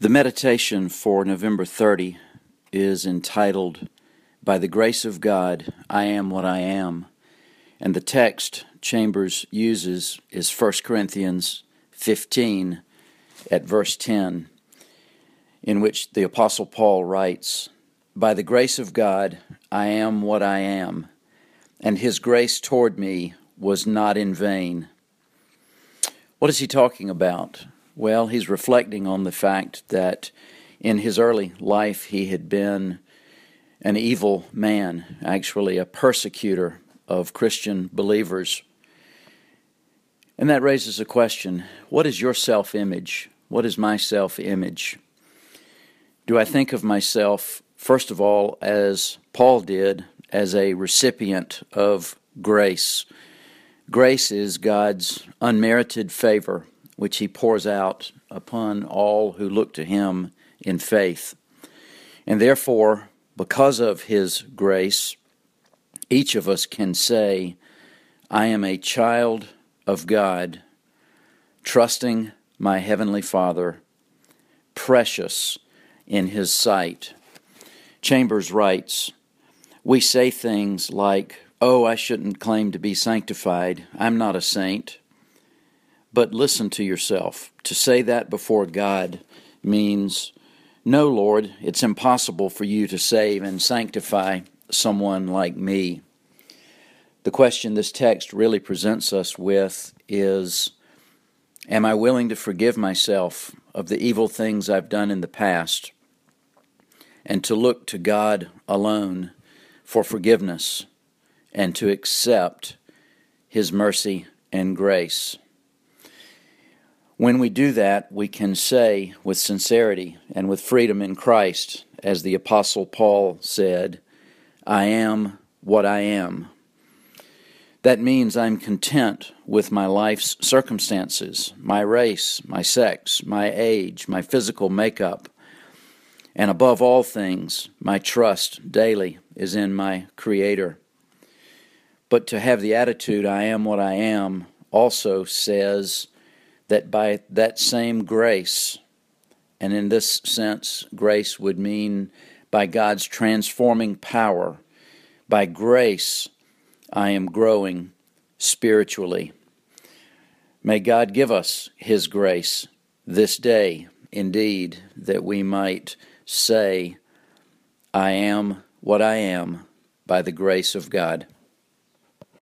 The meditation for November 30 is entitled, By the Grace of God, I Am What I Am. And the text Chambers uses is 1 Corinthians 15 at verse 10, in which the Apostle Paul writes, By the grace of God, I am what I am, and his grace toward me was not in vain. What is he talking about? Well, he's reflecting on the fact that in his early life he had been an evil man, actually a persecutor of Christian believers. And that raises a question what is your self image? What is my self image? Do I think of myself, first of all, as Paul did, as a recipient of grace? Grace is God's unmerited favor which he pours out upon all who look to him in faith. And therefore, because of his grace, each of us can say, I am a child of God, trusting my Heavenly Father, precious in his sight. Chambers writes, We say things like, Oh, I shouldn't claim to be sanctified. I'm not a saint. But listen to yourself. To say that before God means, No, Lord, it's impossible for you to save and sanctify someone like me. The question this text really presents us with is Am I willing to forgive myself of the evil things I've done in the past and to look to God alone for forgiveness and to accept His mercy and grace? When we do that, we can say with sincerity and with freedom in Christ, as the Apostle Paul said, I am what I am. That means I'm content with my life's circumstances, my race, my sex, my age, my physical makeup, and above all things, my trust daily is in my Creator. But to have the attitude, I am what I am, also says, that by that same grace, and in this sense, grace would mean by God's transforming power, by grace, I am growing spiritually. May God give us His grace this day, indeed, that we might say, I am what I am by the grace of God.